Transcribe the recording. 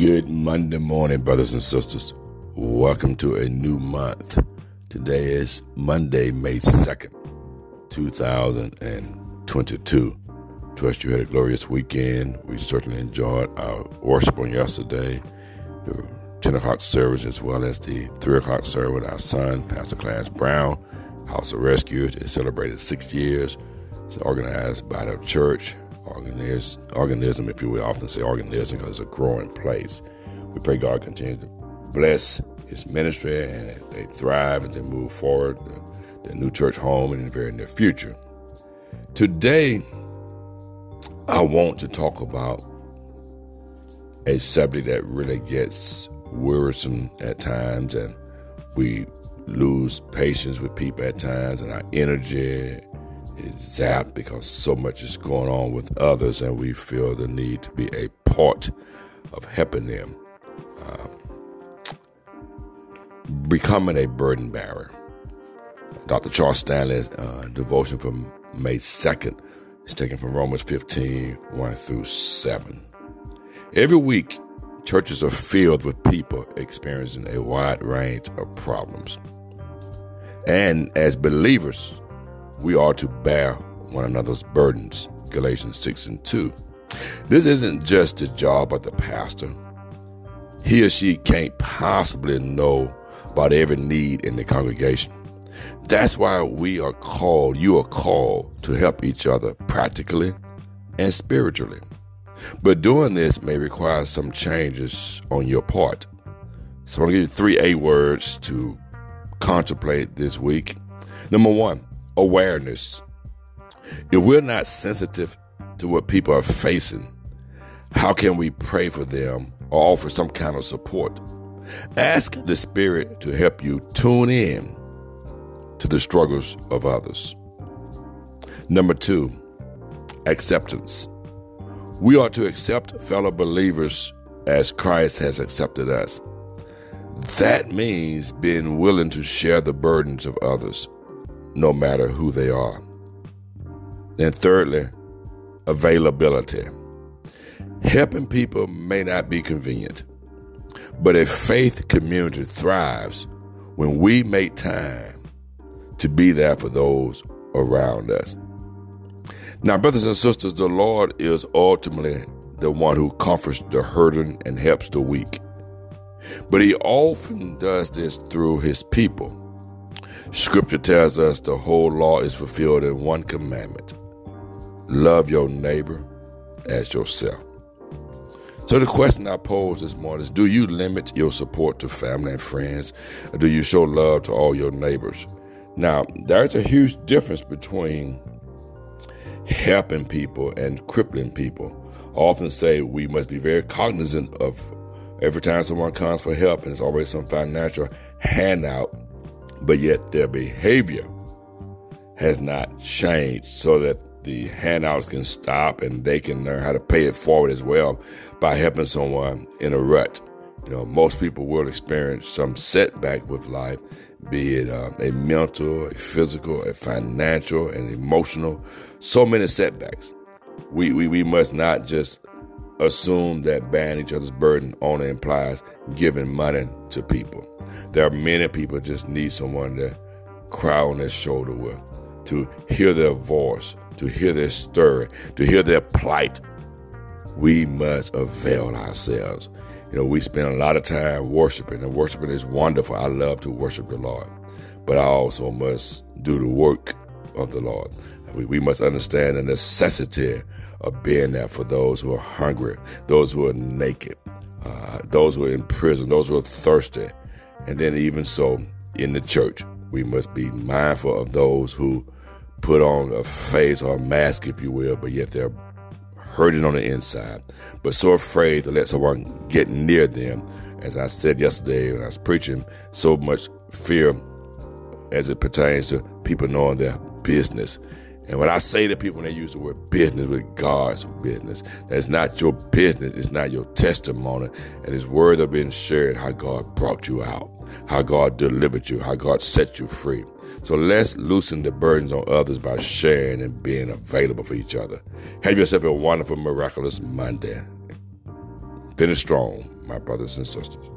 Good Monday morning, brothers and sisters. Welcome to a new month. Today is Monday, May 2nd, 2022. Trust you had a glorious weekend. We certainly enjoyed our worship on yesterday, the 10 o'clock service, as well as the 3 o'clock service with our son, Pastor Clarence Brown, House of Rescuers. It celebrated six years. It's organized by the church, organism, organism, if you will. often say organism because it's a growing place. We pray God continue to bless his ministry and they thrive and they move forward, uh, the new church home in the very near future. Today, I want to talk about a subject that really gets wearisome at times, and we lose patience with people at times, and our energy zapped because so much is going on with others, and we feel the need to be a part of helping them. Um, becoming a burden bearer. Dr. Charles Stanley's uh, devotion from May 2nd is taken from Romans 15 1 through 7. Every week, churches are filled with people experiencing a wide range of problems. And as believers, we are to bear one another's burdens. Galatians 6 and 2. This isn't just the job of the pastor. He or she can't possibly know about every need in the congregation. That's why we are called, you are called to help each other practically and spiritually. But doing this may require some changes on your part. So I'm going to give you three A words to contemplate this week. Number one, awareness. If we're not sensitive to what people are facing, how can we pray for them or offer some kind of support? Ask the Spirit to help you tune in to the struggles of others. Number two, acceptance. We are to accept fellow believers as Christ has accepted us. That means being willing to share the burdens of others, no matter who they are. And thirdly, availability. Helping people may not be convenient, but a faith community thrives when we make time to be there for those around us. Now, brothers and sisters, the Lord is ultimately the one who comforts the hurting and helps the weak. But he often does this through his people. Scripture tells us the whole law is fulfilled in one commandment love your neighbor as yourself. So, the question I pose this morning is Do you limit your support to family and friends, or do you show love to all your neighbors? Now, there's a huge difference between helping people and crippling people. I often say we must be very cognizant of every time someone comes for help and it's always some financial handout, but yet their behavior has not changed so that the handouts can stop and they can learn how to pay it forward as well by helping someone in a rut. You know, most people will experience some setback with life, be it uh, a mental, a physical, a financial, and emotional. So many setbacks. We, we, we must not just assume that bearing each other's burden only implies giving money to people. There are many people just need someone to cry on their shoulder with, to hear their voice, to hear their story, to hear their plight. We must avail ourselves. You know, we spend a lot of time worshiping, and worshiping is wonderful. I love to worship the Lord, but I also must do the work of the Lord. We, we must understand the necessity of being there for those who are hungry, those who are naked, uh, those who are in prison, those who are thirsty. And then, even so, in the church, we must be mindful of those who put on a face or a mask, if you will, but yet they're hurting on the inside, but so afraid to let someone get near them. As I said yesterday when I was preaching, so much fear as it pertains to people knowing their business. And when I say to people, when they use the word business with God's business, that's not your business, it's not your testimony. And it's word of being shared how God brought you out, how God delivered you, how God set you free. So let's loosen the burdens on others by sharing and being available for each other. Have yourself a wonderful, miraculous Monday. Finish strong. my brothers and sisters.